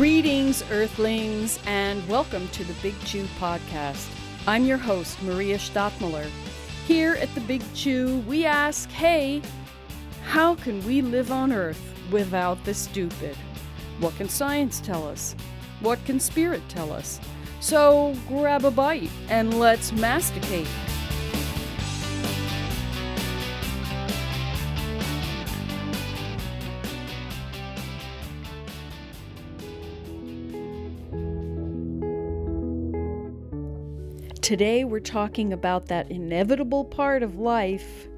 Greetings, Earthlings, and welcome to the Big Chew Podcast. I'm your host, Maria Stockmuller. Here at the Big Chew, we ask hey, how can we live on Earth without the stupid? What can science tell us? What can spirit tell us? So grab a bite and let's masticate. Today we're talking about that inevitable part of life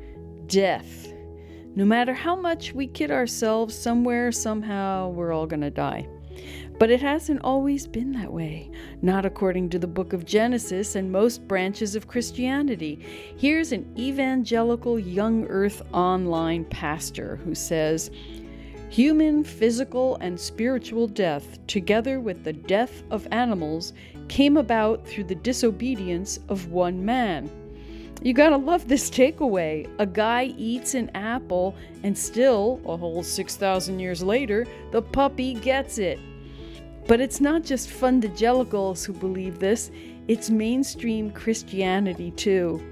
death. No matter how much we kid ourselves, somewhere, somehow, we're all going to die. But it hasn't always been that way, not according to the book of Genesis and most branches of Christianity. Here's an evangelical young earth online pastor who says, Human, physical, and spiritual death, together with the death of animals, came about through the disobedience of one man. You gotta love this takeaway. A guy eats an apple, and still, a whole 6,000 years later, the puppy gets it. But it's not just fundagelicals who believe this, it's mainstream Christianity too.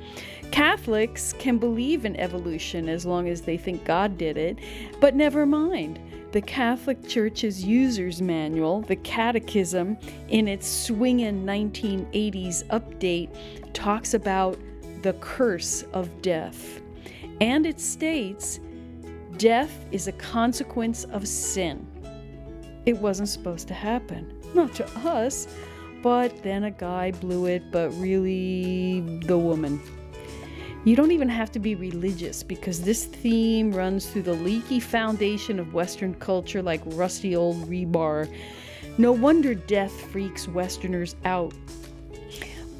Catholics can believe in evolution as long as they think God did it, but never mind. The Catholic Church's user's manual, the Catechism, in its swingin' 1980s update, talks about the curse of death. And it states death is a consequence of sin. It wasn't supposed to happen. Not to us, but then a guy blew it, but really the woman. You don't even have to be religious because this theme runs through the leaky foundation of Western culture like rusty old rebar. No wonder death freaks Westerners out.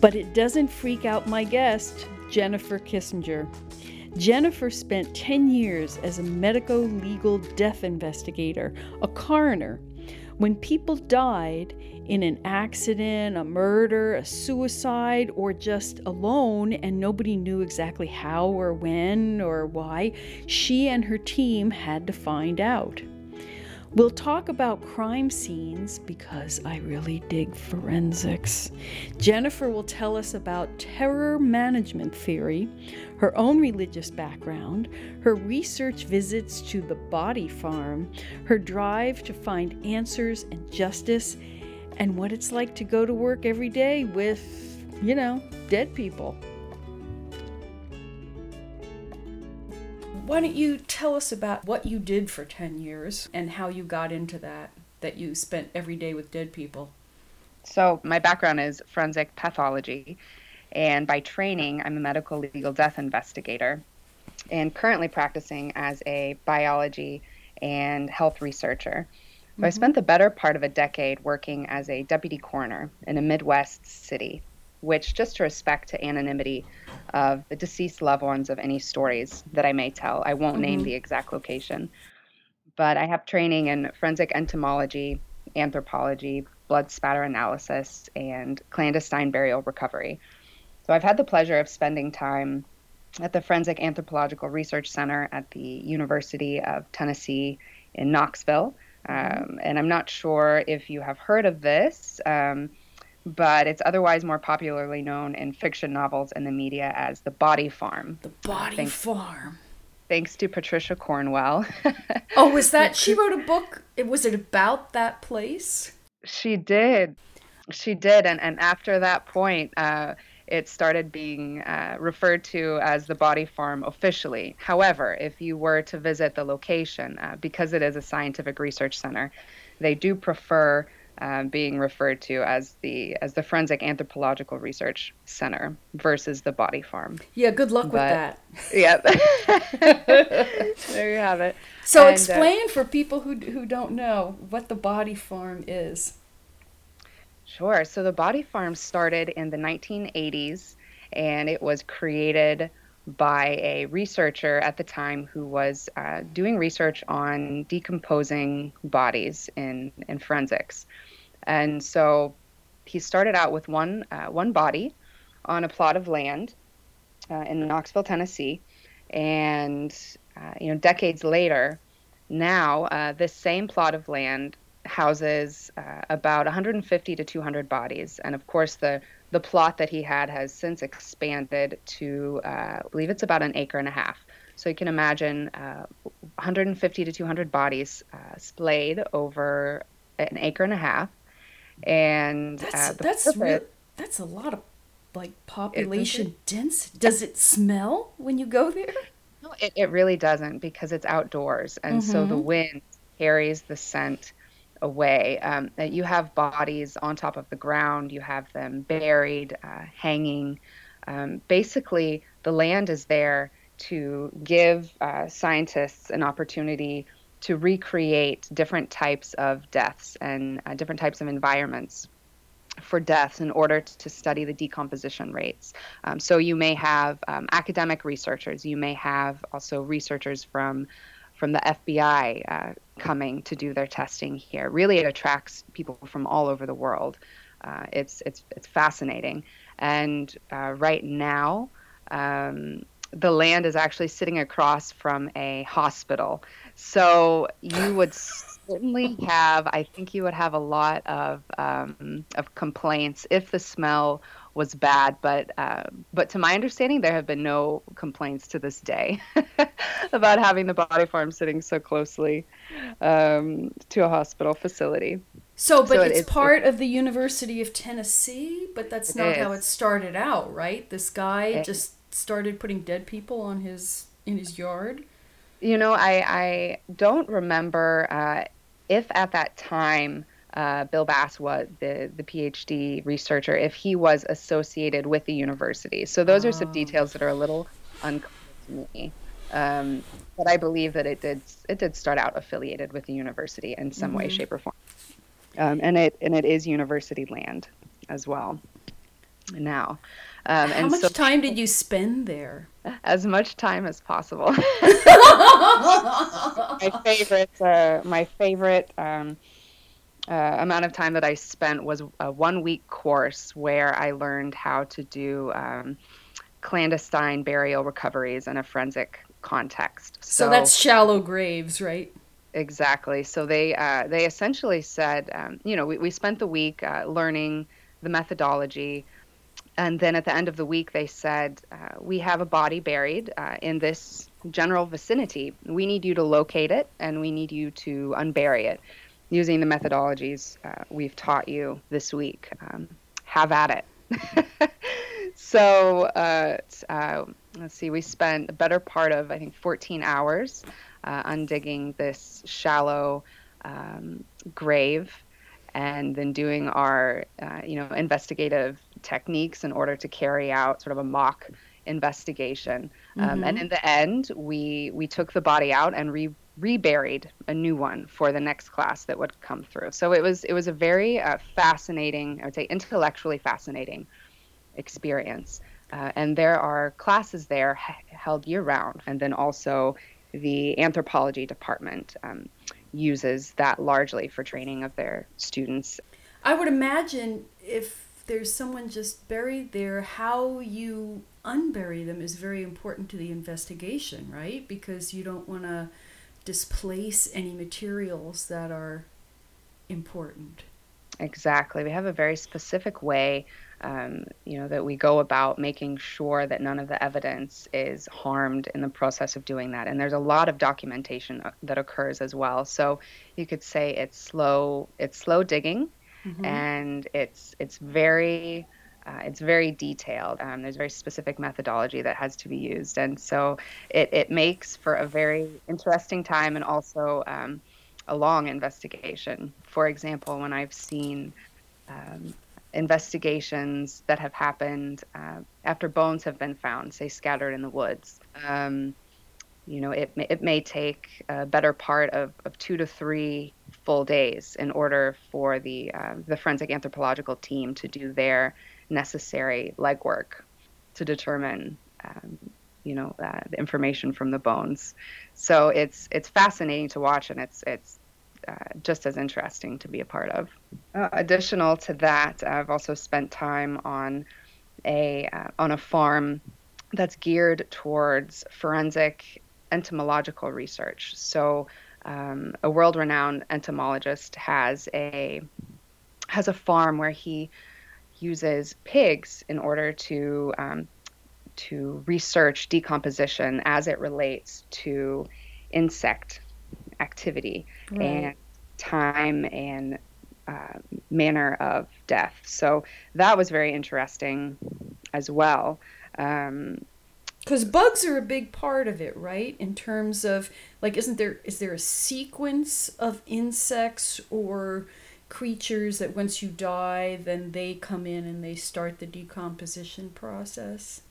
But it doesn't freak out my guest, Jennifer Kissinger. Jennifer spent 10 years as a medico legal death investigator, a coroner. When people died in an accident, a murder, a suicide, or just alone and nobody knew exactly how or when or why, she and her team had to find out. We'll talk about crime scenes because I really dig forensics. Jennifer will tell us about terror management theory, her own religious background, her research visits to the body farm, her drive to find answers and justice, and what it's like to go to work every day with, you know, dead people. Why don't you tell us about what you did for 10 years and how you got into that, that you spent every day with dead people? So, my background is forensic pathology, and by training, I'm a medical legal death investigator and currently practicing as a biology and health researcher. So, mm-hmm. I spent the better part of a decade working as a deputy coroner in a Midwest city which, just to respect to anonymity of the deceased loved ones of any stories that I may tell, I won't mm-hmm. name the exact location. But I have training in forensic entomology, anthropology, blood spatter analysis, and clandestine burial recovery. So I've had the pleasure of spending time at the Forensic Anthropological Research Center at the University of Tennessee in Knoxville. Um, and I'm not sure if you have heard of this. Um, but it's otherwise more popularly known in fiction novels and the media as the Body Farm. The Body thanks, Farm. Thanks to Patricia Cornwell. oh, was that she wrote a book? It was it about that place? She did. She did, and and after that point, uh, it started being uh, referred to as the Body Farm officially. However, if you were to visit the location, uh, because it is a scientific research center, they do prefer um, being referred to as the as the Forensic Anthropological Research Center versus the Body Farm. Yeah, good luck but, with that. Yeah, there you have it. So, and, uh, explain uh, for people who who don't know what the Body Farm is. Sure. So the Body Farm started in the 1980s, and it was created by a researcher at the time who was uh, doing research on decomposing bodies in, in forensics. And so he started out with one uh, one body on a plot of land uh, in Knoxville, Tennessee, and uh, you know decades later, now uh, this same plot of land houses uh, about 150 to 200 bodies, and of course the the plot that he had has since expanded to, uh, I believe it's about an acre and a half. So you can imagine uh, 150 to 200 bodies uh, splayed over an acre and a half, and that's that's real, that's a lot of like population dense. Does it smell when you go there? No, it, it really doesn't because it's outdoors, and mm-hmm. so the mm-hmm. wind carries the scent away. Um, you have bodies on top of the ground, you have them buried, uh, hanging. Um, basically, the land is there to give uh, scientists an opportunity to recreate different types of deaths and uh, different types of environments for deaths in order to study the decomposition rates. Um, so you may have um, academic researchers, you may have also researchers from from the FBI uh, coming to do their testing here. Really, it attracts people from all over the world. Uh, it's it's it's fascinating, and uh, right now. Um, the land is actually sitting across from a hospital. So you would certainly have, I think you would have a lot of um, of complaints if the smell was bad. But uh, but to my understanding, there have been no complaints to this day about having the body farm sitting so closely um, to a hospital facility. So, but so it's it, part of the University of Tennessee, but that's not how it started out, right? This guy it, just started putting dead people on his in his yard. You know, I I don't remember uh, if at that time uh, Bill Bass was the the PhD researcher, if he was associated with the university. So those oh. are some oh. details that are a little unclear to me. Um, but I believe that it did it did start out affiliated with the university in some mm-hmm. way, shape, or form. Um, and it and it is university land as well. Now, um, how much so, time did you spend there? As much time as possible. my favorite, uh, my favorite um, uh, amount of time that I spent was a one week course where I learned how to do um, clandestine burial recoveries in a forensic context. So, so that's shallow graves, right? Exactly. So they uh, they essentially said, um, you know, we, we spent the week uh, learning the methodology, and then at the end of the week they said, uh, we have a body buried uh, in this general vicinity. We need you to locate it, and we need you to unbury it using the methodologies uh, we've taught you this week. Um, have at it. so uh, uh, let's see, we spent a better part of, I think, 14 hours uh, undigging this shallow um, grave and then doing our, uh, you know, investigative techniques in order to carry out sort of a mock investigation. Um, mm-hmm. And in the end, we we took the body out and re reburied a new one for the next class that would come through. So it was it was a very uh, fascinating, I would say, intellectually fascinating experience. Uh, and there are classes there held year round, and then also the anthropology department um, uses that largely for training of their students. I would imagine if there's someone just buried there, how you unbury them is very important to the investigation, right? Because you don't want to displace any materials that are important. Exactly. We have a very specific way, um, you know, that we go about making sure that none of the evidence is harmed in the process of doing that. And there's a lot of documentation uh, that occurs as well. So you could say it's slow. It's slow digging, mm-hmm. and it's it's very uh, it's very detailed. Um, there's very specific methodology that has to be used, and so it, it makes for a very interesting time and also um, a long investigation. For example, when I've seen um, investigations that have happened uh, after bones have been found, say scattered in the woods, um, you know, it, it may take a better part of, of two to three full days in order for the uh, the forensic anthropological team to do their necessary legwork to determine, um, you know, uh, the information from the bones. So it's it's fascinating to watch, and it's it's uh, just as interesting to be a part of. Uh, additional to that, I've also spent time on a uh, on a farm that's geared towards forensic entomological research. So um, a world-renowned entomologist has a has a farm where he uses pigs in order to um, to research decomposition as it relates to insect activity right. and time and uh, manner of death. So that was very interesting as well. Um, because bugs are a big part of it right in terms of like isn't there is there a sequence of insects or creatures that once you die then they come in and they start the decomposition process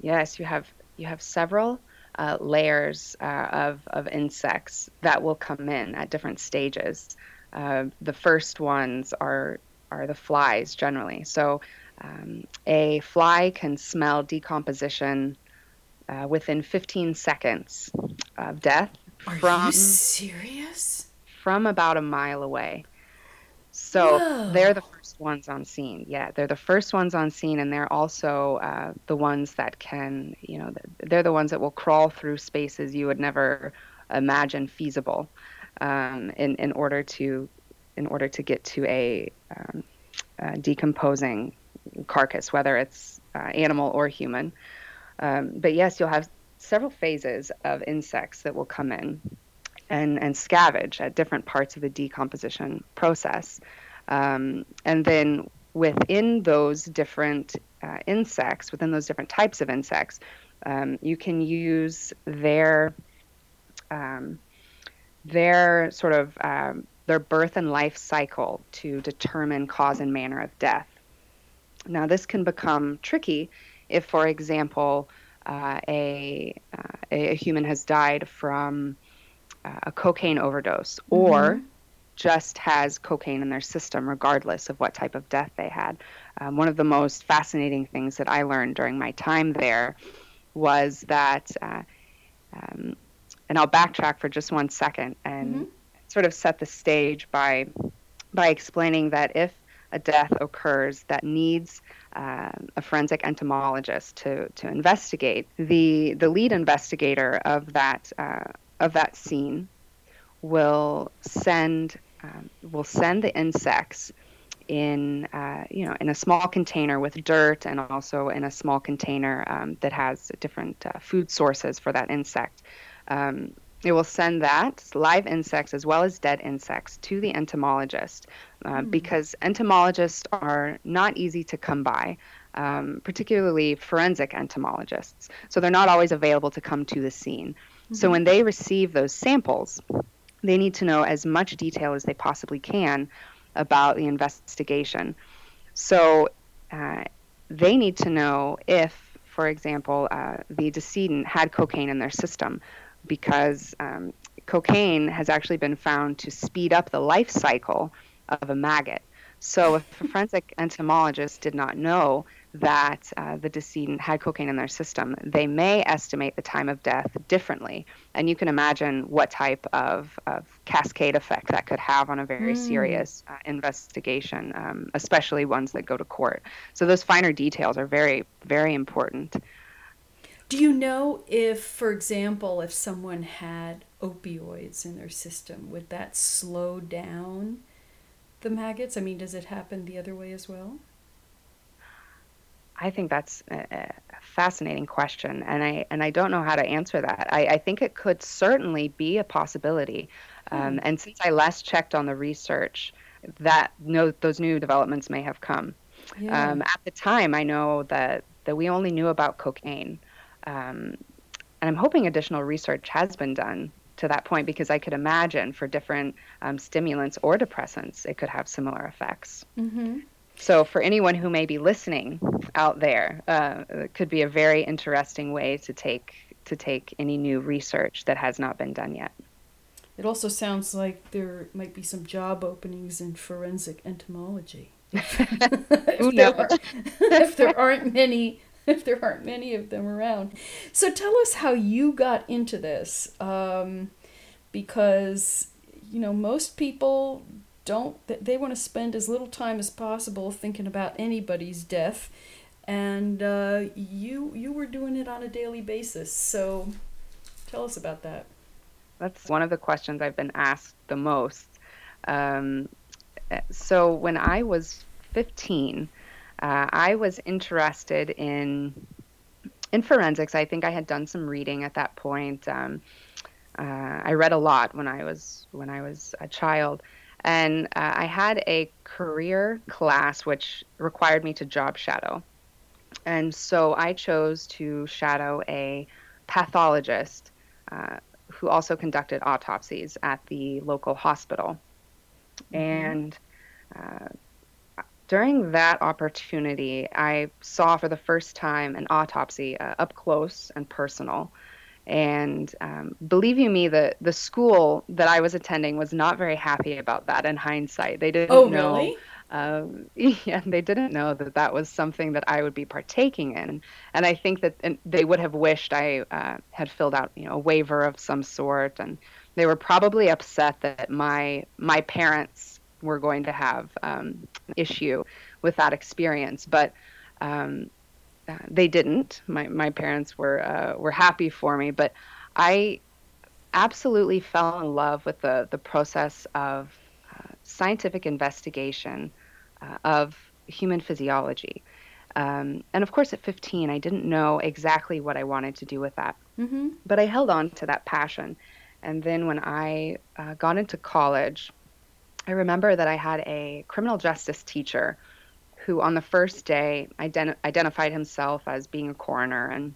yes you have you have several uh, layers uh, of, of insects that will come in at different stages uh, the first ones are are the flies generally so um, a fly can smell decomposition uh, within 15 seconds of death Are from you serious? From about a mile away. So Whoa. they're the first ones on scene. Yeah, they're the first ones on scene, and they're also uh, the ones that can, you know, they're the ones that will crawl through spaces you would never imagine feasible um, in in order to in order to get to a, um, a decomposing carcass, whether it's uh, animal or human. Um, but yes, you'll have several phases of insects that will come in and, and scavenge at different parts of the decomposition process. Um, and then within those different uh, insects, within those different types of insects, um, you can use their um, their sort of um, their birth and life cycle to determine cause and manner of death. Now, this can become tricky if, for example, uh, a, uh, a human has died from a cocaine overdose mm-hmm. or just has cocaine in their system, regardless of what type of death they had. Um, one of the most fascinating things that I learned during my time there was that, uh, um, and I'll backtrack for just one second and mm-hmm. sort of set the stage by by explaining that if a death occurs that needs uh, a forensic entomologist to, to investigate. The, the lead investigator of that, uh, of that scene will send, um, will send the insects in uh, you know in a small container with dirt and also in a small container um, that has different uh, food sources for that insect. Um, it will send that live insects as well as dead insects to the entomologist uh, mm. because entomologists are not easy to come by, um, particularly forensic entomologists. So they're not always available to come to the scene. Mm-hmm. So when they receive those samples, they need to know as much detail as they possibly can about the investigation. So uh, they need to know if, for example, uh, the decedent had cocaine in their system because um, cocaine has actually been found to speed up the life cycle of a maggot. So if a forensic entomologist did not know that uh, the decedent had cocaine in their system, they may estimate the time of death differently. And you can imagine what type of, of cascade effect that could have on a very mm. serious uh, investigation, um, especially ones that go to court. So those finer details are very, very important. Do you know if, for example, if someone had opioids in their system, would that slow down the maggots? I mean, does it happen the other way as well? I think that's a, fascinating question, and I and I don't know how to answer that. I, I think it could certainly be a possibility, um, hmm. and since I last checked on the research, that no, those new developments may have come. Yeah. Um, at the time, I know that that we only knew about cocaine. Um, and I'm hoping additional research has been done to that point because I could imagine for different um, stimulants or depressants, it could have similar effects. Mm-hmm. So, for anyone who may be listening out there, uh, it could be a very interesting way to take to take any new research that has not been done yet. It also sounds like there might be some job openings in forensic entomology. if, there, if there aren't many if there aren't many of them around. So tell us how you got into this, um, because you know most people don't. They want to spend as little time as possible thinking about anybody's death, and uh, you you were doing it on a daily basis. So tell us about that. that's one of the questions I've been asked the most. Um, so when I was 15, uh, I was interested in in forensics. I think I had done some reading at that point. Um, uh, I read a lot when I was when I was a child, and uh, I had a career class which required me to job shadow, and so I chose to shadow a pathologist uh, who also conducted autopsies at the local hospital, mm-hmm. and. Uh, during that opportunity, I saw for the first time an autopsy uh, up close and personal. And um, believe you me, the the school that I was attending was not very happy about that. In hindsight, they didn't oh, know. Really? Um, yeah, they didn't know that that was something that I would be partaking in, and I think that they would have wished I uh, had filled out, you know, a waiver of some sort, and they were probably upset that my my parents were going to have um, issue with that experience, but um, they didn't. My my parents were uh, were happy for me, but I absolutely fell in love with the the process of uh, scientific investigation uh, of human physiology. Um, and of course, at 15, I didn't know exactly what I wanted to do with that, mm-hmm. but I held on to that passion. And then when I uh, got into college, I remember that I had a criminal justice teacher who on the first day ident- identified himself as being a coroner and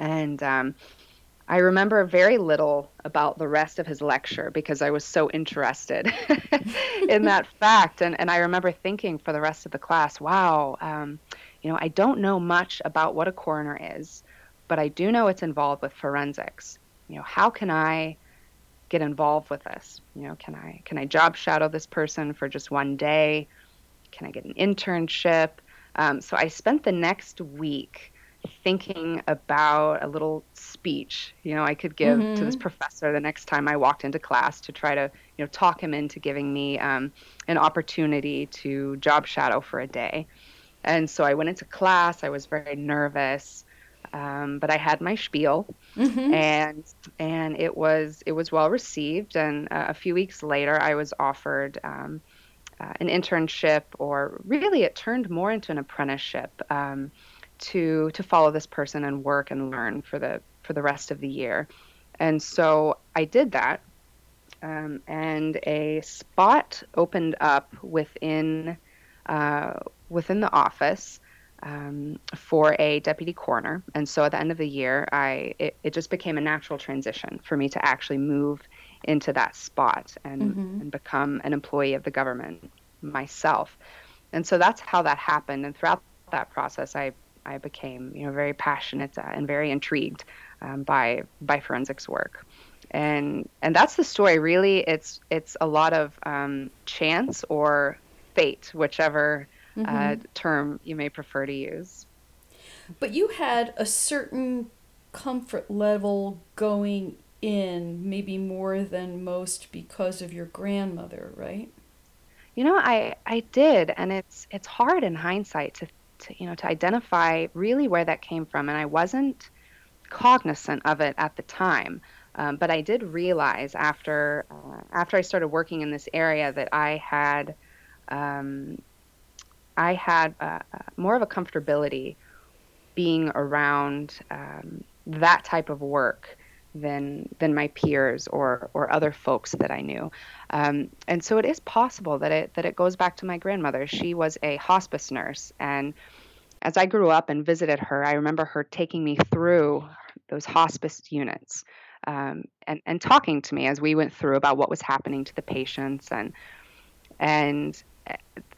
and um, I remember very little about the rest of his lecture because I was so interested in that fact. And, and I remember thinking for the rest of the class, wow, um, you know, I don't know much about what a coroner is, but I do know it's involved with forensics. You know, how can I get involved with this? You know, can I can I job shadow this person for just one day? Can I get an internship? Um, so I spent the next week thinking about a little speech, you know, I could give mm-hmm. to this mm-hmm. professor the next time I walked into class to try to, you know, talk him into giving me um, an opportunity to job shadow for a day. And so I went into class. I was very nervous, um, but I had my spiel, mm-hmm. and and it was it was well received. And uh, a few weeks later, I was offered. Um, uh, an internship, or really, it turned more into an apprenticeship um, to to follow this person and work and learn for the for the rest of the year. And so I did that, um, and a spot opened up within uh, within the office um, for a deputy coroner. And so at the end of the year, I it, it just became a natural transition for me to actually move into that spot and, mm-hmm. and become an employee of the government myself. And so that's how that happened. And throughout that process, I, I became, you know, very passionate and very intrigued um, by by forensics work. And and that's the story. Really, it's it's a lot of um, chance or fate, whichever uh, mm-hmm. uh, term you may prefer to use. But you had a certain comfort level going in, maybe more than most because of your grandmother, right? You know, I I did, and it's it's hard in hindsight to, to you know to identify really where that came from, and I wasn't cognizant of it at the time. Um, but I did realize after uh, after I started working in this area that I had um, I had uh, uh more of a comfortability being around um, that type of work than than my peers or or other folks that I knew. Um, and so it is possible that it that it goes back to my grandmother. She was a hospice nurse, and as I grew up and visited her, I remember her taking me through those hospice units um, and and talking to me as we went through about what was happening to the patients and and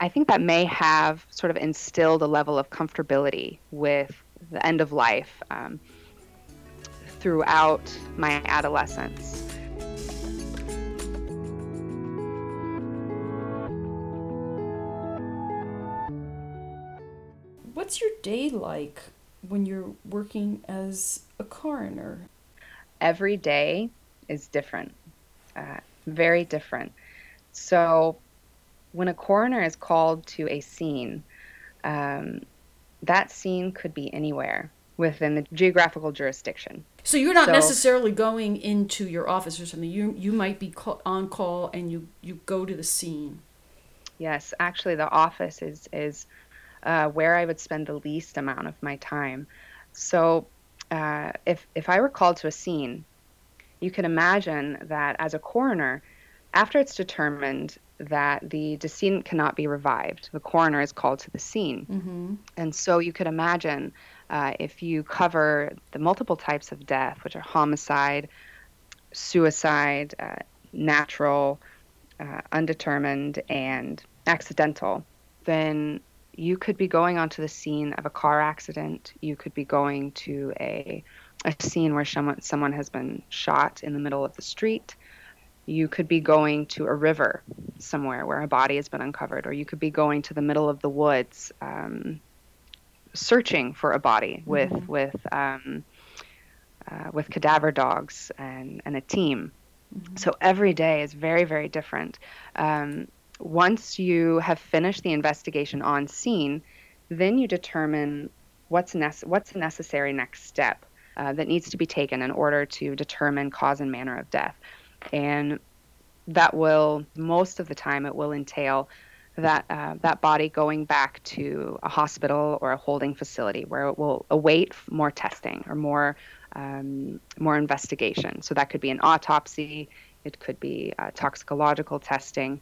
I think that may have sort of instilled a level of comfortability with the end of life. Um, throughout my adolescence. What's your day like when you're working as a coroner? Every day is different, uh, very different. So, when a coroner is called to a scene, um, that scene could be anywhere within the geographical jurisdiction. So you're not so, necessarily going into your office or something. You you might be call, on call and you you go to the scene. Yes, actually, the office is is uh, where I would spend the least amount of my time. So uh, if if I were called to a scene, you can imagine that as a coroner, after it's determined that the decedent cannot be revived, the coroner is called to the scene. Mm-hmm. And so you could imagine uh, if you cover the multiple types of death, which are homicide, suicide, uh, natural, uh, undetermined, and accidental, then you could be going onto the scene of a car accident. You could be going to a, a scene where someone, someone has been shot in the middle of the street. You could be going to a river somewhere where a body has been uncovered, or you could be going to the middle of the woods, um, searching for a body with mm-hmm. with um, uh, with cadaver dogs and, and a team. Mm-hmm. So every day is very very different. Um, once you have finished the investigation on scene, then you determine what's, nece- what's the necessary next step uh, that needs to be taken in order to determine cause and manner of death. And that will, most of the time, it will entail that uh, that body going back to a hospital or a holding facility where it will await more testing or more um, more investigation. So that could be an autopsy, it could be uh, toxicological testing,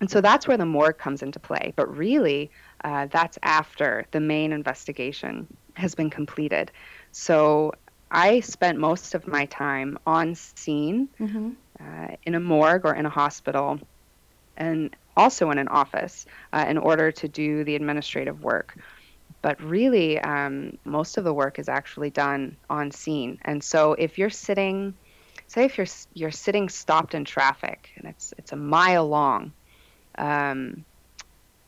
and so that's where the morgue comes into play. But really, uh, that's after the main investigation has been completed. So I spent most of my time on scene mm-hmm. uh, in a morgue or in a hospital and also in an office uh, in order to do the administrative work. But really, um, most of the work is actually done on scene. And so if you're sitting, say if you're you're sitting stopped in traffic and it's it's a mile long, um,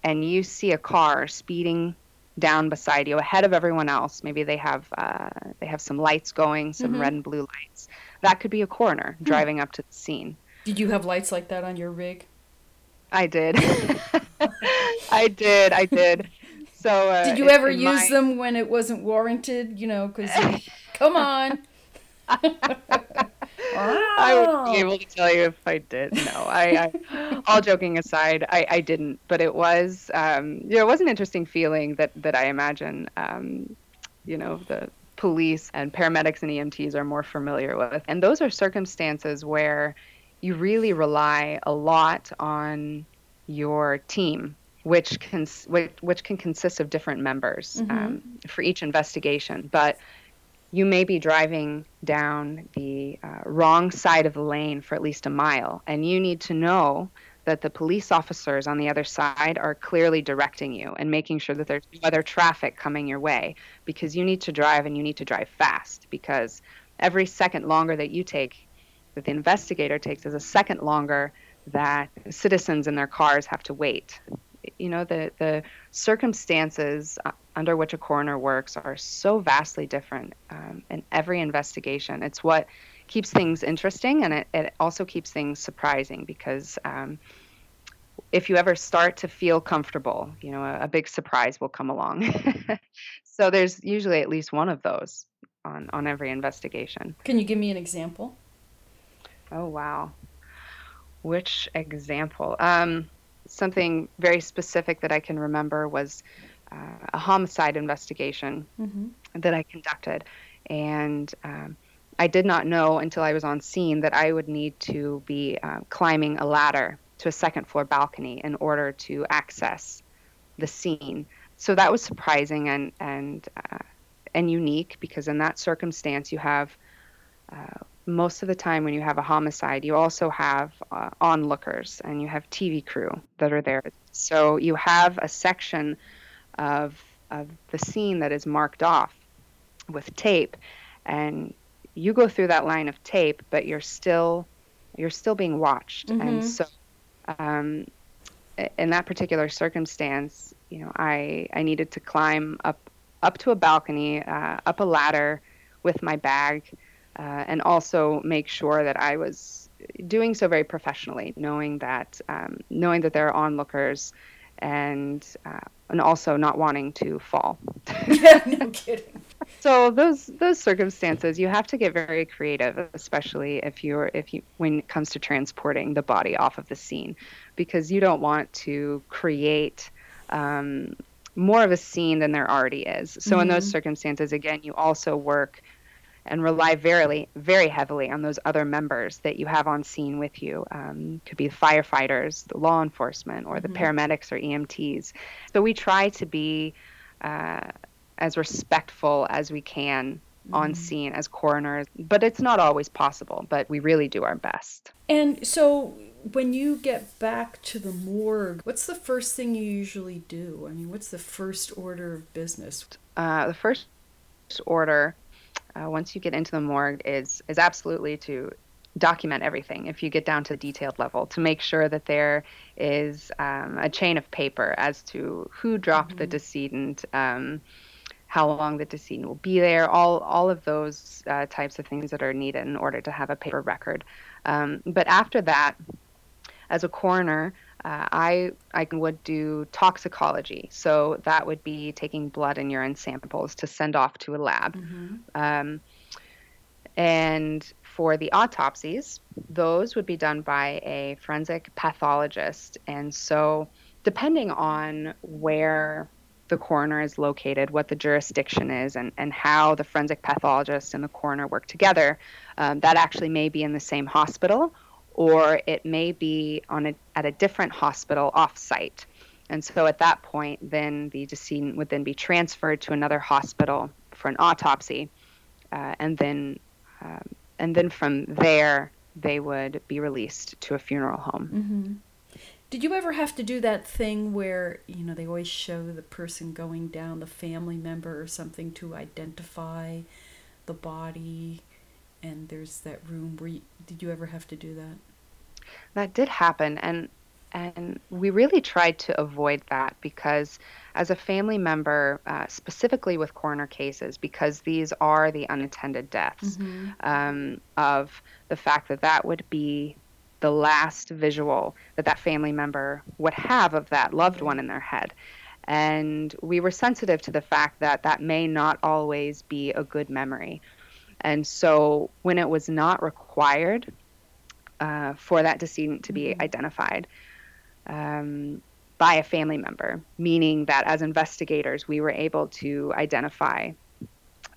and you see a car speeding down beside you ahead of everyone else maybe they have uh, they have some lights going some mm-hmm. red and blue lights that could be a coroner hmm. driving up to the scene did you have lights like that on your rig i did i did i did so uh, did you ever use my... them when it wasn't warranted you know because come on I would be able to tell you if I did. No, I, I all joking aside, I, I didn't. But it was, um, you know, it was an interesting feeling that that I imagine, um, you know, the police and paramedics and EMTs are more familiar with. And those are circumstances where you really rely a lot on your team which can which, which can consist of different members mm-hmm. um, for each investigation. But you may be driving down the uh, wrong side of the lane for at least a mile, and you need to know that the police officers on the other side are clearly directing you and making sure that there's no other traffic coming your way because you need to drive and you need to drive fast because every second longer that you take, that the investigator takes, is a second longer that citizens in their cars have to wait. You know, the, the circumstances under which a coroner works are so vastly different um, in every investigation. It's what keeps things interesting and it, it also keeps things surprising because um, if you ever start to feel comfortable, you know, a, a big surprise will come along. so there's usually at least one of those on, on every investigation. Can you give me an example? Oh, wow. Which example? Um, something very specific that I can remember was uh, a homicide investigation mm-hmm. that I conducted. And um, I did not know until I was on scene that I would need to be uh, climbing a ladder to a second floor balcony in order to access the scene. So that was surprising and and uh, and unique because in that circumstance you have uh, most of the time when you have a homicide you also have uh, onlookers and you have TV crew that are there. So you have a section of of the scene that is marked off with tape and you go through that line of tape but you're still you're still being watched mm-hmm. and so um, in that particular circumstance you know i i needed to climb up up to a balcony uh, up a ladder with my bag uh, and also make sure that i was doing so very professionally knowing that um, knowing that there are onlookers and uh, and also not wanting to fall. yeah, no kidding. so those those circumstances you have to get very creative especially if you're if you when it comes to transporting the body off of the scene because you don't want to create um, more of a scene than there already is so mm-hmm. in those mm-hmm. circumstances again you also work and rely very, very heavily on those other members that you have on scene with you. Um, could be firefighters, the law enforcement, or the mm-hmm. paramedics or EMTs. So we try to be uh, as respectful as we can mm-hmm. on scene as coroners, but it's not always possible. But we really do our best. And so when you get back to the morgue, what's the first thing you usually do? I mean, what's the first order of business? Uh, the first order uh, once you get into the morgue is is absolutely to document everything if you get down to the detailed level to make sure that there is um, a chain of paper as to who dropped mm-hmm. the decedent um, how long the decedent will be there all all of those uh, types of things that are needed in order to have a paper record um, but after that as a coroner uh, I I would do toxicology, so that would be taking blood and urine samples to send off to a lab. Mm-hmm. Um, and for the autopsies, those would be done by a forensic pathologist. And so, depending on where the coroner is located, what the jurisdiction is, and, and how the forensic pathologist and the coroner work together, um, that actually may be in the same hospital or it may be on a, at a different hospital off-site. And so at that point, then the decedent would then be transferred to another hospital for an autopsy, uh, and then um, and then from there they would be released to a funeral home. Mm-hmm. Did you ever have to do that thing where you know they always show the person going down, the family member or something to identify the body? and there's that room where you, did you ever have to do that? That did happen, and and we really tried to avoid that because as a family member uh, specifically with coroner cases because these are the unattended deaths mm-hmm. um, of the fact that that would be the last visual that that family member would have of that loved one in their head and we were sensitive to the fact that that may not always be a good memory and so when it was not required uh, for that decedent to be mm-hmm. identified um, by a family member, meaning that as investigators, we were able to identify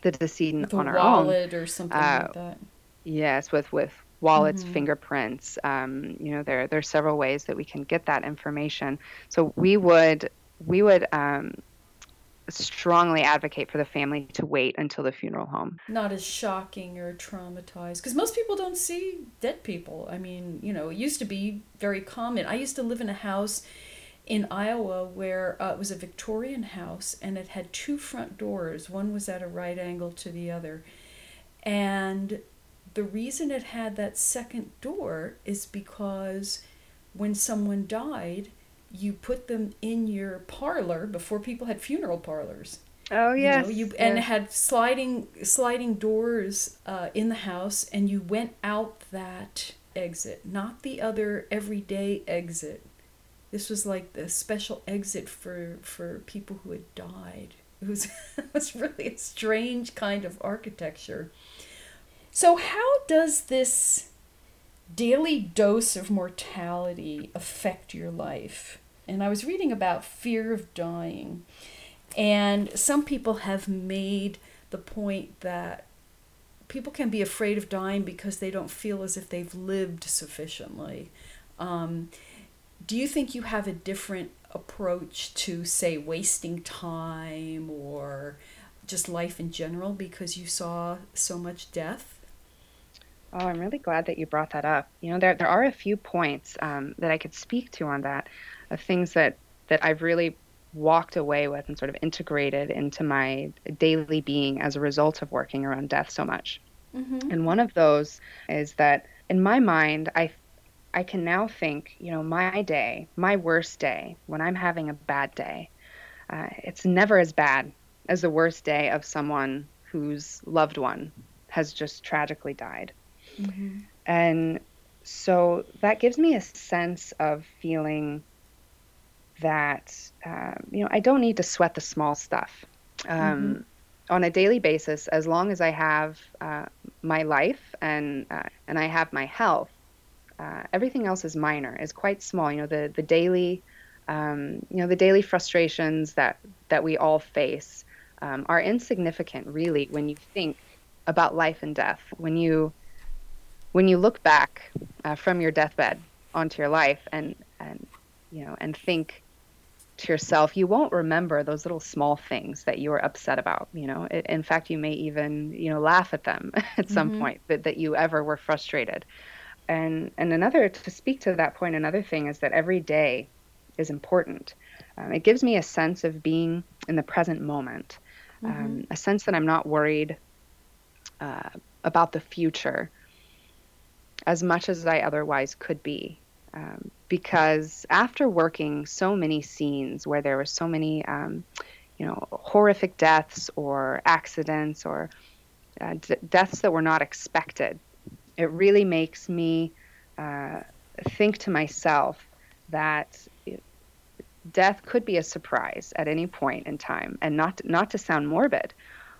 the decedent with on our wallet own. or something uh, like that. Yes, with, with wallets, mm-hmm. fingerprints. Um, you know, there, there are several ways that we can get that information. So we would we would um, strongly advocate for the family to wait until the funeral home. Not as shocking or traumatized because most people don't see dead people. I mean, you know, it used to be very common. I used to live in a house in Iowa where uh, it was a Victorian house and it had two front doors. One was at a right angle to the other. And the reason it had that second door is because when someone died, you put them in your parlor before people had funeral parlors. Oh yes. You, know, you and had sliding sliding doors uh, in the house, and you went out that exit, not the other everyday exit. This was like the special exit for for people who had died. It was it was really a strange kind of architecture. So how does this daily dose of mortality affect your life? And I was reading about fear of dying. And some people have made the point that people can be afraid of dying because they don't feel as if they've lived sufficiently. Um, do you think you have a different approach to, say, wasting time or just life in general because you saw so much death? Oh, I'm really glad that you brought that up. You know, there there are a few points um, that I could speak to on that, of things that that I've really walked away with and sort of integrated into my daily being as a result of working around death so much. Mm-hmm. And one of those is that in my mind, I I can now think, you know, my day, my worst day, when I'm having a bad day, uh, it's never as bad as the worst day of someone whose loved one has just tragically died. Mm-hmm. And so that gives me a sense of feeling that, uh, you know, I don't need to sweat the small stuff. Um, mm-hmm. on a daily basis, as long as I have uh, my life and uh, and I have my health, uh, everything else is minor, is quite small. You know, the the daily, um, you know, the daily frustrations that that we all face um, are insignificant, really, when you think about life and death. When you when you look back uh, from your deathbed onto your life and and you know and think to yourself, you won't remember those little small things that you were upset about. You know, in fact, you may even you know laugh at them at some mm-hmm. point that, that you ever were frustrated. And and another to speak to that point, another thing is that every day is important. Um, it gives me a sense of being in the present moment, mm-hmm. um, a sense that I'm not worried uh, about the future as much as I otherwise could be. Um, because after working so many scenes where there were so many, um, you know, horrific deaths or accidents or uh, d- deaths that were not expected, it really makes me uh, think to myself that death could be a surprise at any point in time, and not not to sound morbid,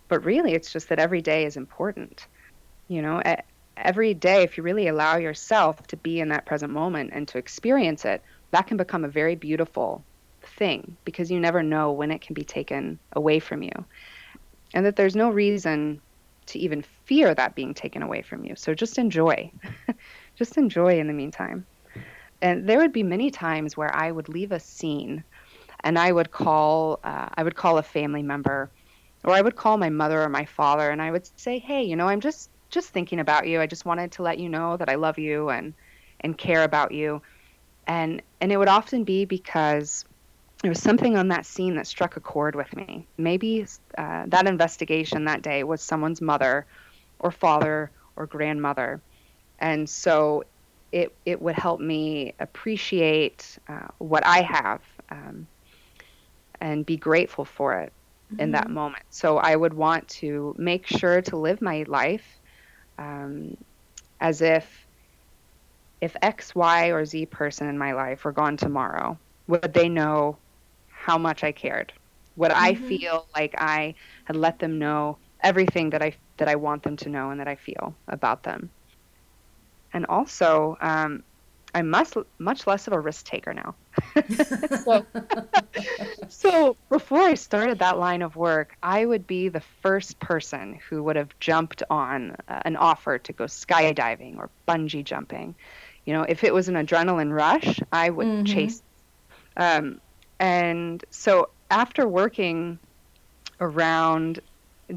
but really it's just that every day is important. You know, every day, if you really allow yourself to be in that present moment and to experience it, that can become a very beautiful thing because you never know when it can be taken away from you. And that there's no reason to even fear that being taken away from you. So just enjoy. just enjoy in the meantime. And there would be many times where I would leave a scene and I would call uh, I would call a family member or I would call my mother or my father and I would say, "Hey, you know, I'm just just thinking about you. I just wanted to let you know that I love you and and care about you. And and it would often be because there was something on that scene that struck a chord with me. Maybe uh, that investigation that day was someone's mother or father or grandmother. And so it, it would help me appreciate uh, what I have um, and be grateful for it mm-hmm. in that mm-hmm. moment. So I would want to make sure to live my life um, as if if X, Y, or Z person in my life were gone tomorrow, would they know how much I cared? Would mm-hmm. I feel like I had let them know everything that I that I want them to know and that I feel about them? And also, um, I'm much much less of a risk taker now. so, so before I started that line of work, I would be the first person who would have jumped on uh, an offer to go skydiving or bungee jumping. You know, if it was an adrenaline rush, I would mm-hmm. chase. Um, and so after working around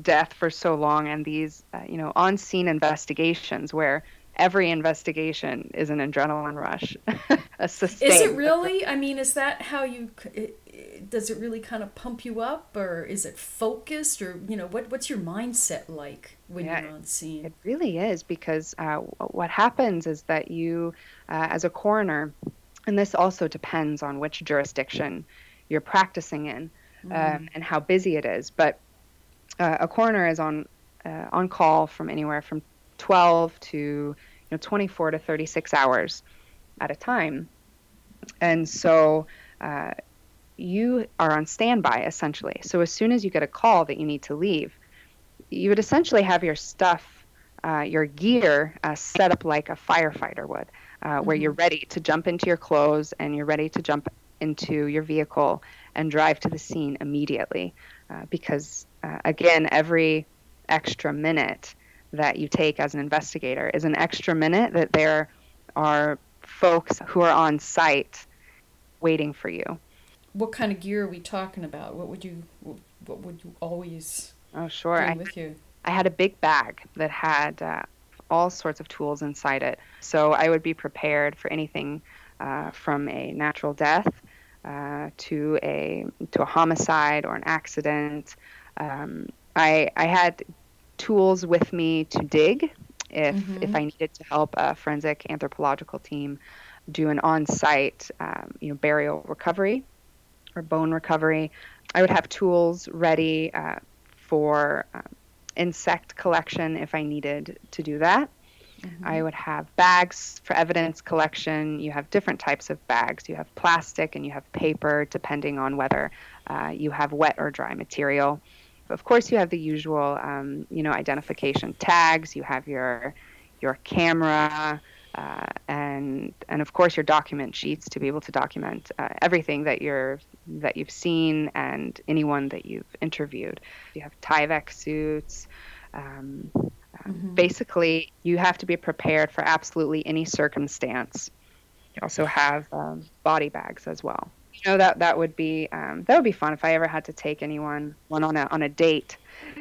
death for so long and these, uh, you know, on scene investigations where every investigation is an adrenaline rush. a sustained. Is it really? I mean, is that how you? Does it really kind of pump you up, or is it focused, or you know, what what's your mindset like when yeah, you're on scene? It really is because uh, what happens is that you, uh, as a coroner, and this also depends on which jurisdiction you're practicing in mm. um, and how busy it is, but uh, a coroner is on uh, on call from anywhere from 12 to you know 24 to 36 hours at a time and so uh, you are on standby essentially so as soon as you get a call that you need to leave you would essentially have your stuff uh, your gear uh, set up like a firefighter would uh, where mm-hmm. you're ready to jump into your clothes and you're ready to jump into your vehicle and drive to the scene immediately uh, because uh, again every extra minute that you take as an investigator is an extra minute that there are folks who are on site waiting for you. What kind of gear are we talking about? What would you what would you always Oh, sure. I, with you? I had a big bag that had uh, all sorts of tools inside it. So I would be prepared for anything uh, from a natural death uh, to a to a homicide or an accident. Um, I I had tools with me to dig if mm-hmm. if I needed to help a forensic anthropological team do an on-site um, you know burial recovery or bone recovery. I would have tools ready uh, for um, insect collection if I needed to do that. Mm-hmm. I would have bags for evidence collection. You have different types of bags. You have plastic and you have paper, depending on whether uh, you have wet or dry material of course, you have the usual, um, you know, identification tags. You have your your camera, uh, and and of course your document sheets to be able to document uh, everything that you're that you've seen and anyone that you've interviewed. You have Tyvek suits. Um, mm-hmm. Basically, you have to be prepared for absolutely any circumstance. You also have um, body bags as well. You know that that would be um, that would be fun if I ever had to take anyone one on a on a date.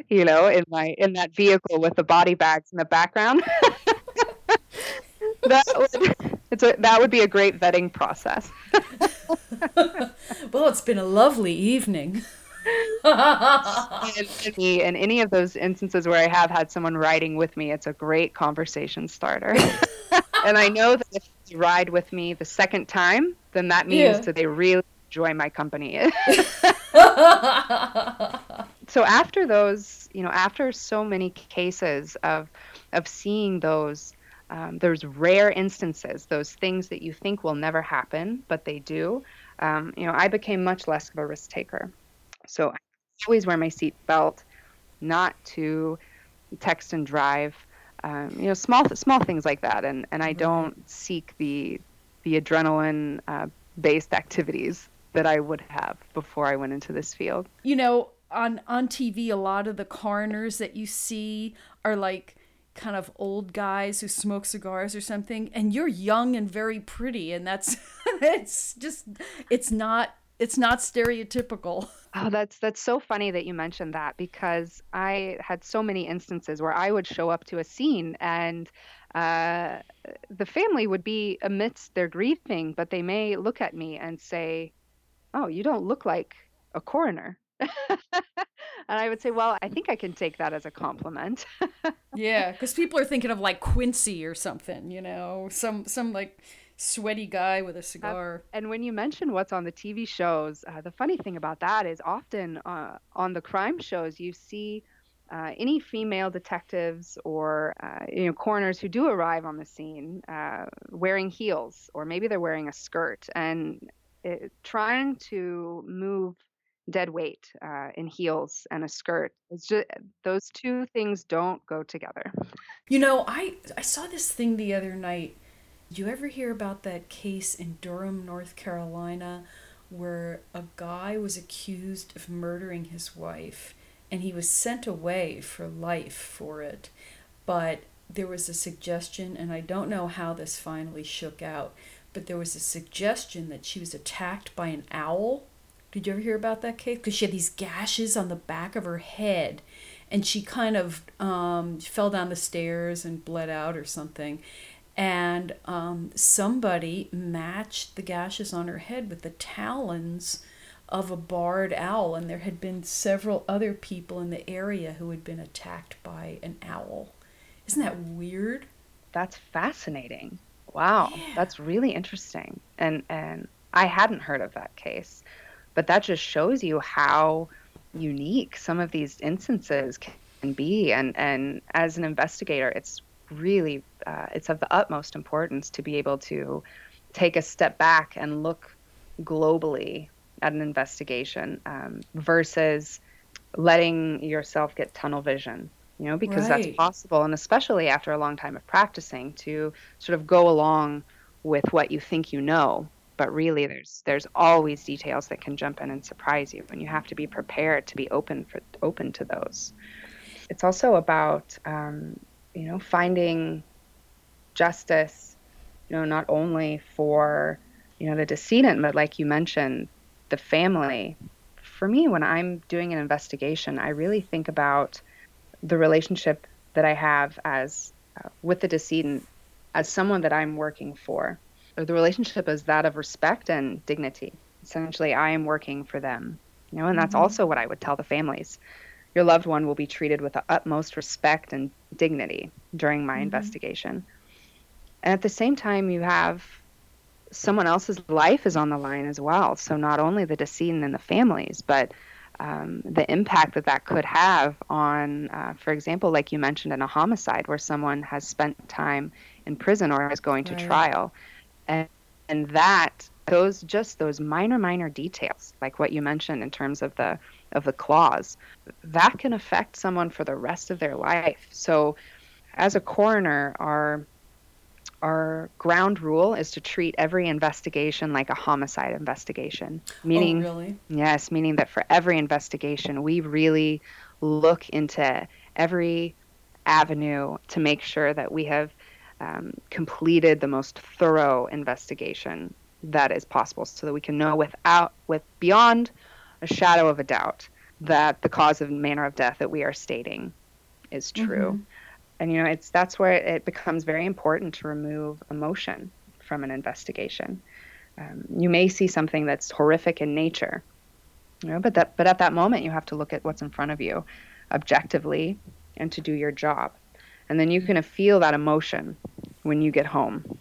You know, in my in that vehicle with the body bags in the background. that would it's a, that would be a great vetting process. well, it's been a lovely evening. in any of those instances where I have had someone riding with me, it's a great conversation starter. and I know that if they ride with me the second time, then that means yeah. that they really enjoy my company. so after those, you know, after so many cases of of seeing those um, there's rare instances, those things that you think will never happen, but they do. Um, you know, I became much less of a risk taker. So I always wear my seat belt, not to text and drive. Um, you know, small small things like that, and and I don't seek the the adrenaline uh, based activities that I would have before I went into this field. You know, on on TV, a lot of the coroners that you see are like kind of old guys who smoke cigars or something. And you're young and very pretty and that's it's just it's not it's not stereotypical oh that's that's so funny that you mentioned that because i had so many instances where i would show up to a scene and uh, the family would be amidst their grieving but they may look at me and say oh you don't look like a coroner and I would say, well, I think I can take that as a compliment. yeah, because people are thinking of like Quincy or something, you know, some some like sweaty guy with a cigar. Uh, and when you mention what's on the TV shows, uh, the funny thing about that is often uh, on the crime shows you see. Uh, any female detectives or uh, you know coroners who do arrive on the scene uh, wearing heels or maybe they're wearing a skirt and it, trying to move dead weight uh, in heels and a skirt. It's just those two things don't go together. You know, I I saw this thing the other night. Did you ever hear about that case in Durham, North Carolina, where a guy was accused of murdering his wife, and he was sent away for life for it, but there was a suggestion, and I don't know how this finally shook out, but there was a suggestion that she was attacked by an owl did you ever hear about that case? Because she had these gashes on the back of her head, and she kind of um, fell down the stairs and bled out or something. And um, somebody matched the gashes on her head with the talons of a barred owl, and there had been several other people in the area who had been attacked by an owl. Isn't that weird? That's fascinating. Wow, yeah. that's really interesting. And and I hadn't heard of that case but that just shows you how unique some of these instances can be and and as an investigator it's really uh, it's of the utmost importance to be able to take a step back and look globally at an investigation um, versus letting yourself get tunnel vision you know because right. that's possible and especially after a long time of practicing to sort of go along with what you think you know but really there's there's always details that can jump in and surprise you and you have to be prepared to be open for open to those it's also about um, you know finding justice you know not only for you know the decedent but like you mentioned the family for me when i'm doing an investigation i really think about the relationship that i have as uh, with the decedent as someone that i'm working for or the relationship is that of respect and dignity. Essentially, I am working for them, you know, and that's mm-hmm. also what I would tell the families. Your loved one will be treated with the utmost respect and dignity during my mm-hmm. investigation. And at the same time, you have someone else's life is on the line as well. So not only the decedent and the families, but um, the impact that that could have on, uh, for example, like you mentioned in a homicide where someone has spent time in prison or is going to right. trial and, and that those just those minor minor details like what you mentioned in terms of the of the claws that can affect someone for the rest of their life so as a coroner our our ground rule is to treat every investigation like a homicide investigation meaning oh, really? yes meaning that for every investigation we really look into every avenue to make sure that we have um, completed the most thorough investigation that is possible so that we can know without with beyond a shadow of a doubt that the cause and manner of death that we are stating is true. Mm-hmm. and you know it's that's where it becomes very important to remove emotion from an investigation. Um, you may see something that's horrific in nature you know but that but at that moment you have to look at what's in front of you objectively and to do your job. And then you can feel that emotion when you get home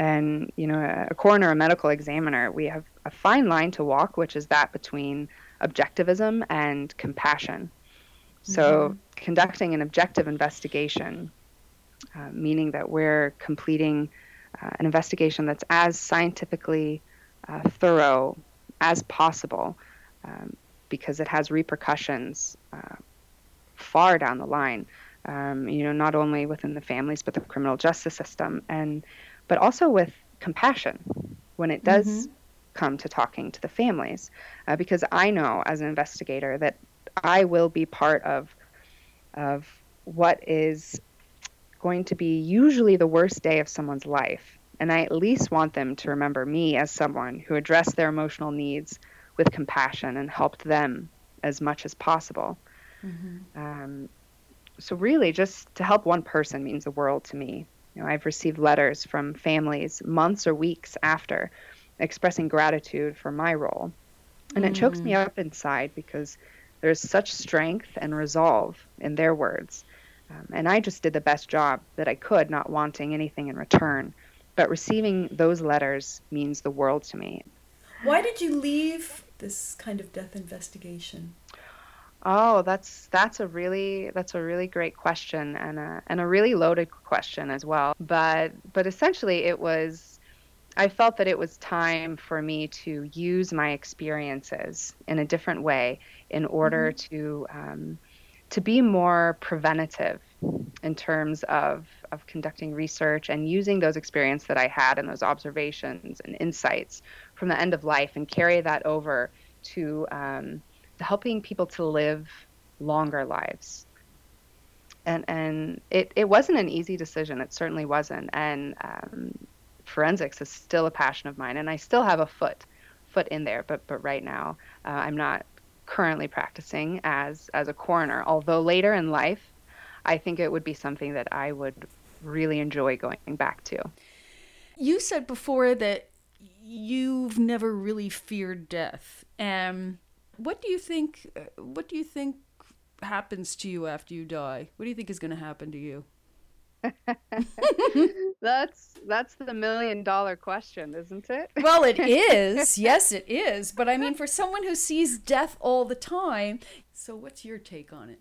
and you know a coroner a medical examiner we have a fine line to walk which is that between objectivism and compassion so mm-hmm. conducting an objective investigation uh, meaning that we're completing uh, an investigation that's as scientifically uh, thorough as possible um, because it has repercussions uh, far down the line um, you know not only within the families but the criminal justice system and but also with compassion when it does mm-hmm. come to talking to the families. Uh, because I know as an investigator that I will be part of of what is going to be usually the worst day of someone's life. And I at least want them to remember me as someone who addressed their emotional needs with compassion and helped them as much as possible. Mm-hmm. Um, so, really, just to help one person means the world to me. You know, I've received letters from families months or weeks after expressing gratitude for my role. And it chokes me mm. up inside because there's such strength and resolve in their words. Um, and I just did the best job that I could, not wanting anything in return. But receiving those letters means the world to me. Why did you leave this kind of death investigation? Oh, that's that's a really that's a really great question and a and a really loaded question as well. But but essentially it was I felt that it was time for me to use my experiences in a different way in order mm-hmm. to um, to be more preventative in terms of of conducting research and using those experiences that I had and those observations and insights from the end of life and carry that over to um, helping people to live longer lives. And and it, it wasn't an easy decision. It certainly wasn't. And um, forensics is still a passion of mine, and I still have a foot foot in there. But but right now, uh, I'm not currently practicing as as a coroner. Although later in life, I think it would be something that I would really enjoy going back to. You said before that you've never really feared death. Um, what do you think? Uh, what do you think happens to you after you die? What do you think is going to happen to you? that's that's the million dollar question, isn't it? well, it is. Yes, it is. But I mean, for someone who sees death all the time, so what's your take on it?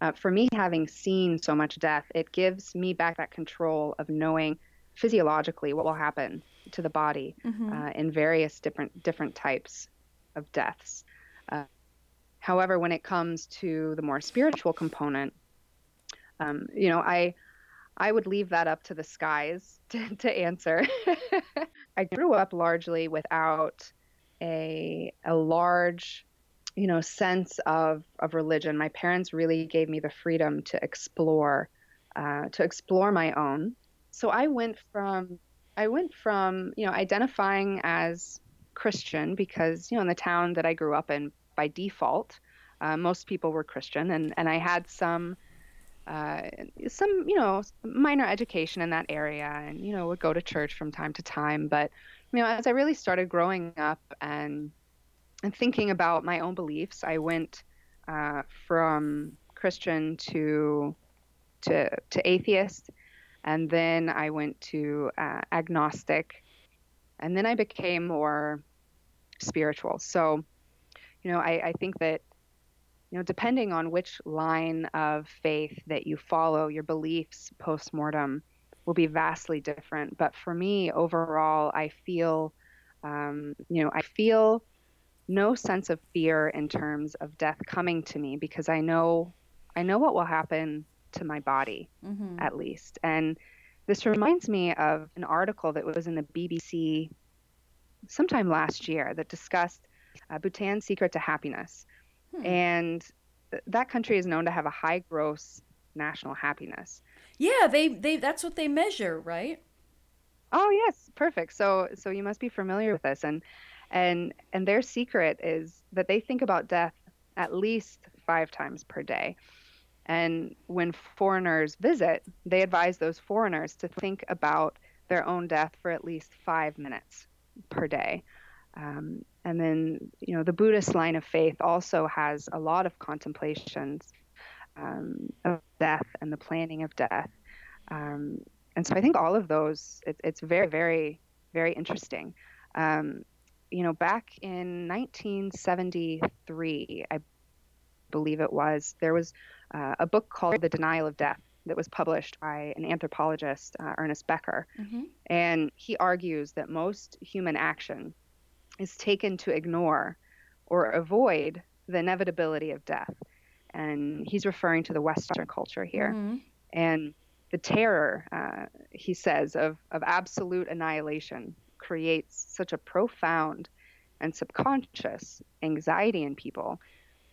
Uh, for me, having seen so much death, it gives me back that control of knowing physiologically what will happen to the body mm-hmm. uh, in various different different types of deaths. Uh, however, when it comes to the more spiritual component, um, you know, I I would leave that up to the skies to, to answer. I grew up largely without a a large, you know, sense of of religion. My parents really gave me the freedom to explore, uh, to explore my own. So I went from I went from you know identifying as Christian because you know in the town that I grew up in by default, uh, most people were Christian, and and I had some. Uh, some you know minor education in that area and you know would go to church from time to time but you know as i really started growing up and and thinking about my own beliefs i went uh, from christian to to to atheist and then i went to uh, agnostic and then I became more spiritual. So, you know, I, I think that, you know, depending on which line of faith that you follow, your beliefs post mortem will be vastly different. But for me, overall, I feel, um, you know, I feel no sense of fear in terms of death coming to me because I know, I know what will happen to my body, mm-hmm. at least. And this reminds me of an article that was in the BBC sometime last year that discussed uh, Bhutan's secret to happiness. Hmm. And th- that country is known to have a high gross national happiness. Yeah, they, they that's what they measure, right? Oh yes, perfect. So so you must be familiar with this and and and their secret is that they think about death at least 5 times per day. And when foreigners visit, they advise those foreigners to think about their own death for at least 5 minutes per day. Um, and then, you know, the Buddhist line of faith also has a lot of contemplations um, of death and the planning of death. Um, and so I think all of those, it, it's very, very, very interesting. Um, you know, back in 1973, I believe it was, there was uh, a book called The Denial of Death that was published by an anthropologist, uh, Ernest Becker. Mm-hmm. And he argues that most human action is taken to ignore or avoid the inevitability of death and he's referring to the Western culture here. Mm-hmm. And the terror, uh, he says, of, of absolute annihilation creates such a profound and subconscious anxiety in people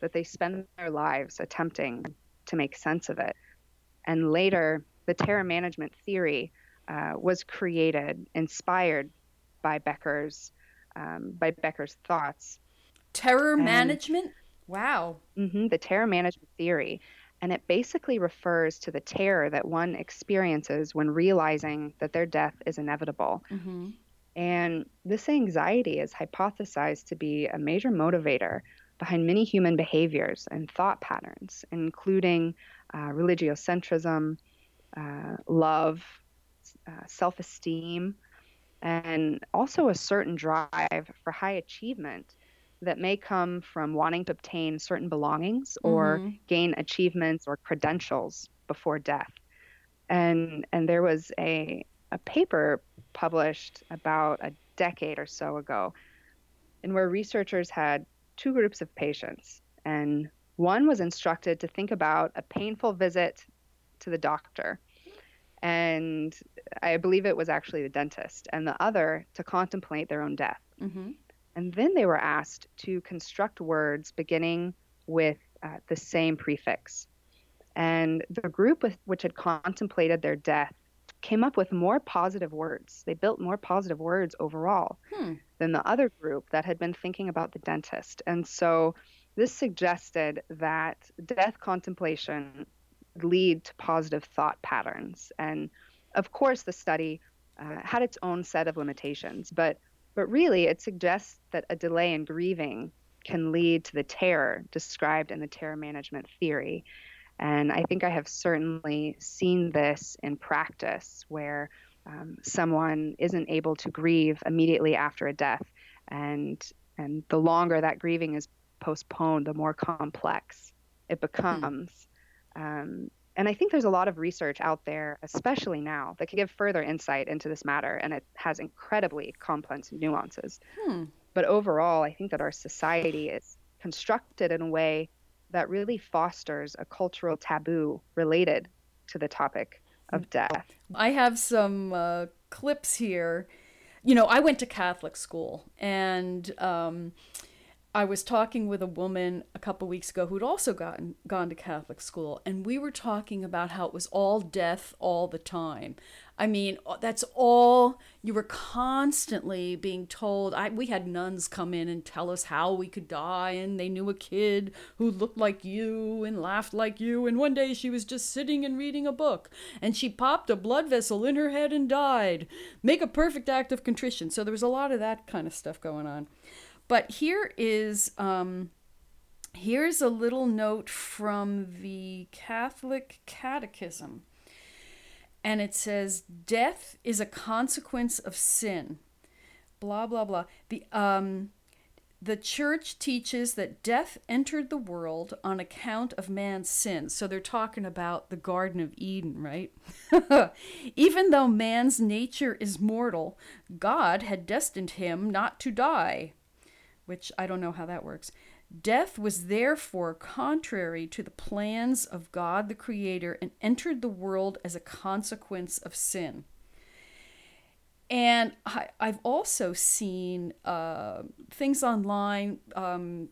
that they spend their lives attempting to make sense of it. And later, the terror management theory uh, was created, inspired by Becker's um, by Becker's thoughts. Terror and, management. Wow. Mm-hmm, the terror management theory. And it basically refers to the terror that one experiences when realizing that their death is inevitable. Mm-hmm. And this anxiety is hypothesized to be a major motivator behind many human behaviors and thought patterns, including uh, religiocentrism, uh, love, uh, self esteem, and also a certain drive for high achievement that may come from wanting to obtain certain belongings or mm-hmm. gain achievements or credentials before death. And and there was a a paper published about a decade or so ago in where researchers had two groups of patients and one was instructed to think about a painful visit to the doctor and I believe it was actually the dentist, and the other to contemplate their own death. Mm-hmm. And then they were asked to construct words beginning with uh, the same prefix. And the group with, which had contemplated their death came up with more positive words. They built more positive words overall hmm. than the other group that had been thinking about the dentist. And so this suggested that death contemplation lead to positive thought patterns. And of course, the study uh, had its own set of limitations, but but really, it suggests that a delay in grieving can lead to the terror described in the terror management theory. And I think I have certainly seen this in practice where um, someone isn't able to grieve immediately after a death. And, and the longer that grieving is postponed, the more complex it becomes. Hmm. Um, and I think there's a lot of research out there, especially now, that can give further insight into this matter, and it has incredibly complex nuances. Hmm. But overall, I think that our society is constructed in a way that really fosters a cultural taboo related to the topic of death. I have some uh, clips here. You know, I went to Catholic school, and um, I was talking with a woman a couple weeks ago who'd also gotten gone to Catholic school, and we were talking about how it was all death all the time. I mean, that's all you were constantly being told. I we had nuns come in and tell us how we could die, and they knew a kid who looked like you and laughed like you, and one day she was just sitting and reading a book, and she popped a blood vessel in her head and died. Make a perfect act of contrition. So there was a lot of that kind of stuff going on. But here is um, here's a little note from the Catholic Catechism, and it says, "Death is a consequence of sin." Blah blah blah. The um, the church teaches that death entered the world on account of man's sins. So they're talking about the Garden of Eden, right? Even though man's nature is mortal, God had destined him not to die, which I don't know how that works. Death was therefore contrary to the plans of God the Creator and entered the world as a consequence of sin. And I, have also seen uh, things online, um,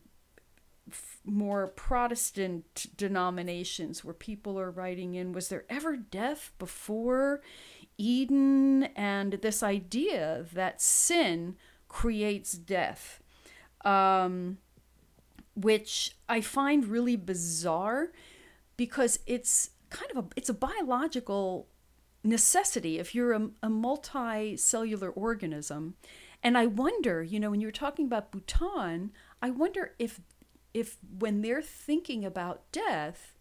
f- more Protestant denominations, where people are writing in, was there ever death before Eden? And this idea that sin creates death, um, which I find really bizarre because it's kind of a it's a biological necessity if you're a, a multicellular organism. And I wonder, you know, when you're talking about Bhutan, I wonder if if when they're thinking about death,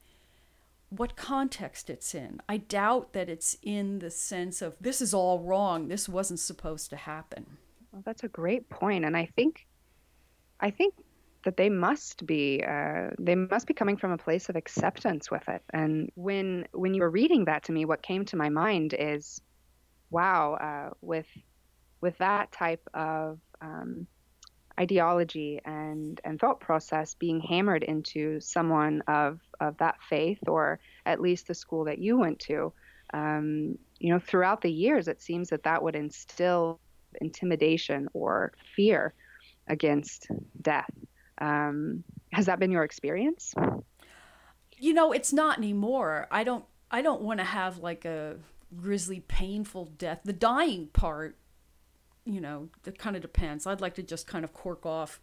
what context it's in. I doubt that it's in the sense of this is all wrong. This wasn't supposed to happen. Well, that's a great point, and I think, I think that they must be uh, they must be coming from a place of acceptance with it. And when when you were reading that to me, what came to my mind is, wow, uh, with with that type of um, ideology and and thought process being hammered into someone of of that faith, or at least the school that you went to, um, you know, throughout the years, it seems that that would instill intimidation or fear against death. Um, has that been your experience? You know, it's not anymore. I don't. I don't want to have like a grisly, painful death. The dying part, you know, that kind of depends. I'd like to just kind of cork off,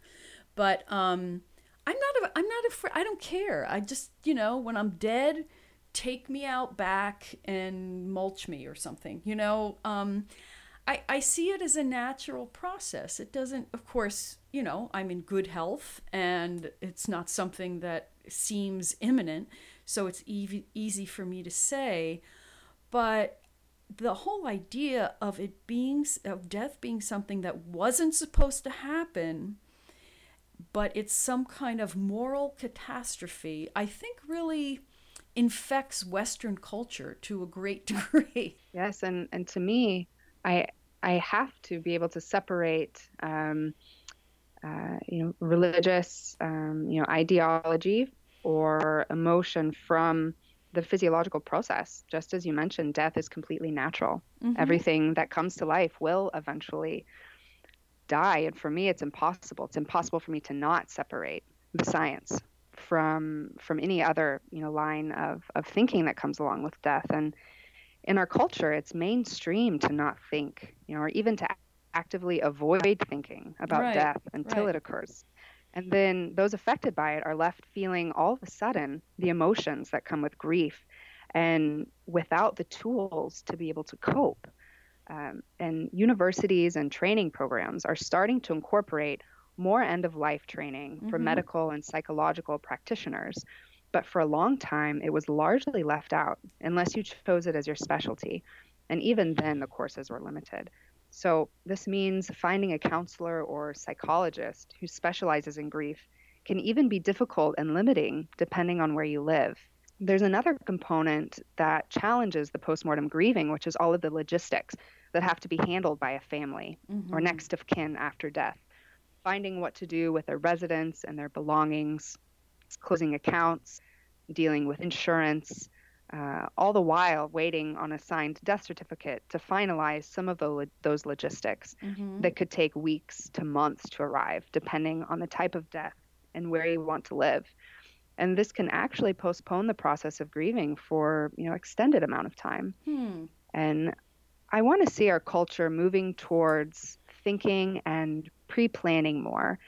but um, I'm not. A, I'm not afraid. I don't care. I just, you know, when I'm dead, take me out back and mulch me or something. You know, um, I, I see it as a natural process. It doesn't, of course, you know, I'm in good health and it's not something that seems imminent. So it's easy, easy for me to say. But the whole idea of it being, of death being something that wasn't supposed to happen, but it's some kind of moral catastrophe, I think really infects Western culture to a great degree. Yes, and, and to me, I I have to be able to separate, um, uh, you know, religious, um, you know, ideology or emotion from the physiological process. Just as you mentioned, death is completely natural. Mm-hmm. Everything that comes to life will eventually die, and for me, it's impossible. It's impossible for me to not separate the science from from any other you know line of of thinking that comes along with death and in our culture, it's mainstream to not think, you know, or even to actively avoid thinking about right. death until right. it occurs. And then those affected by it are left feeling all of a sudden the emotions that come with grief and without the tools to be able to cope. Um, and universities and training programs are starting to incorporate more end of life training mm-hmm. for medical and psychological practitioners but for a long time, it was largely left out unless you chose it as your specialty. And even then, the courses were limited. So, this means finding a counselor or psychologist who specializes in grief can even be difficult and limiting depending on where you live. There's another component that challenges the postmortem grieving, which is all of the logistics that have to be handled by a family mm-hmm. or next of kin after death. Finding what to do with their residence and their belongings, closing accounts, dealing with insurance, uh, all the while waiting on a signed death certificate to finalize some of the, those logistics mm-hmm. that could take weeks to months to arrive, depending on the type of death and where you want to live. And this can actually postpone the process of grieving for you know extended amount of time. Hmm. And I want to see our culture moving towards thinking and pre-planning more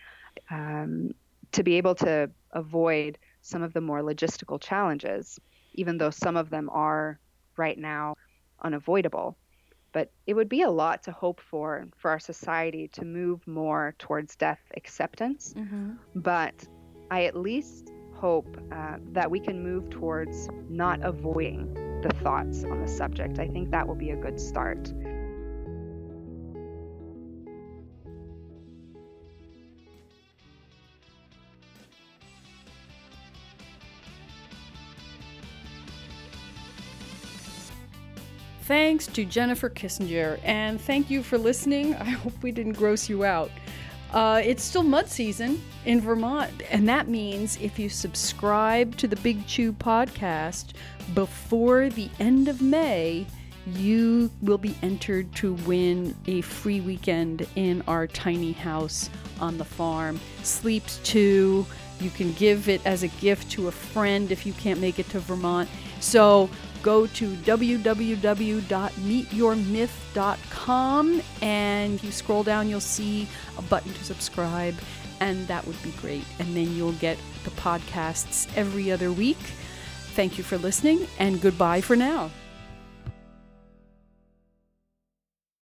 um, to be able to avoid some of the more logistical challenges, even though some of them are right now unavoidable. But it would be a lot to hope for for our society to move more towards death acceptance. Mm-hmm. But I at least hope uh, that we can move towards not avoiding the thoughts on the subject. I think that will be a good start. Thanks to Jennifer Kissinger, and thank you for listening. I hope we didn't gross you out. Uh, it's still mud season in Vermont, and that means if you subscribe to the Big Chew podcast before the end of May, you will be entered to win a free weekend in our tiny house on the farm. Sleeps two. You can give it as a gift to a friend if you can't make it to Vermont. So go to www.meetyourmyth.com and if you scroll down, you'll see a button to subscribe, and that would be great. And then you'll get the podcasts every other week. Thank you for listening, and goodbye for now.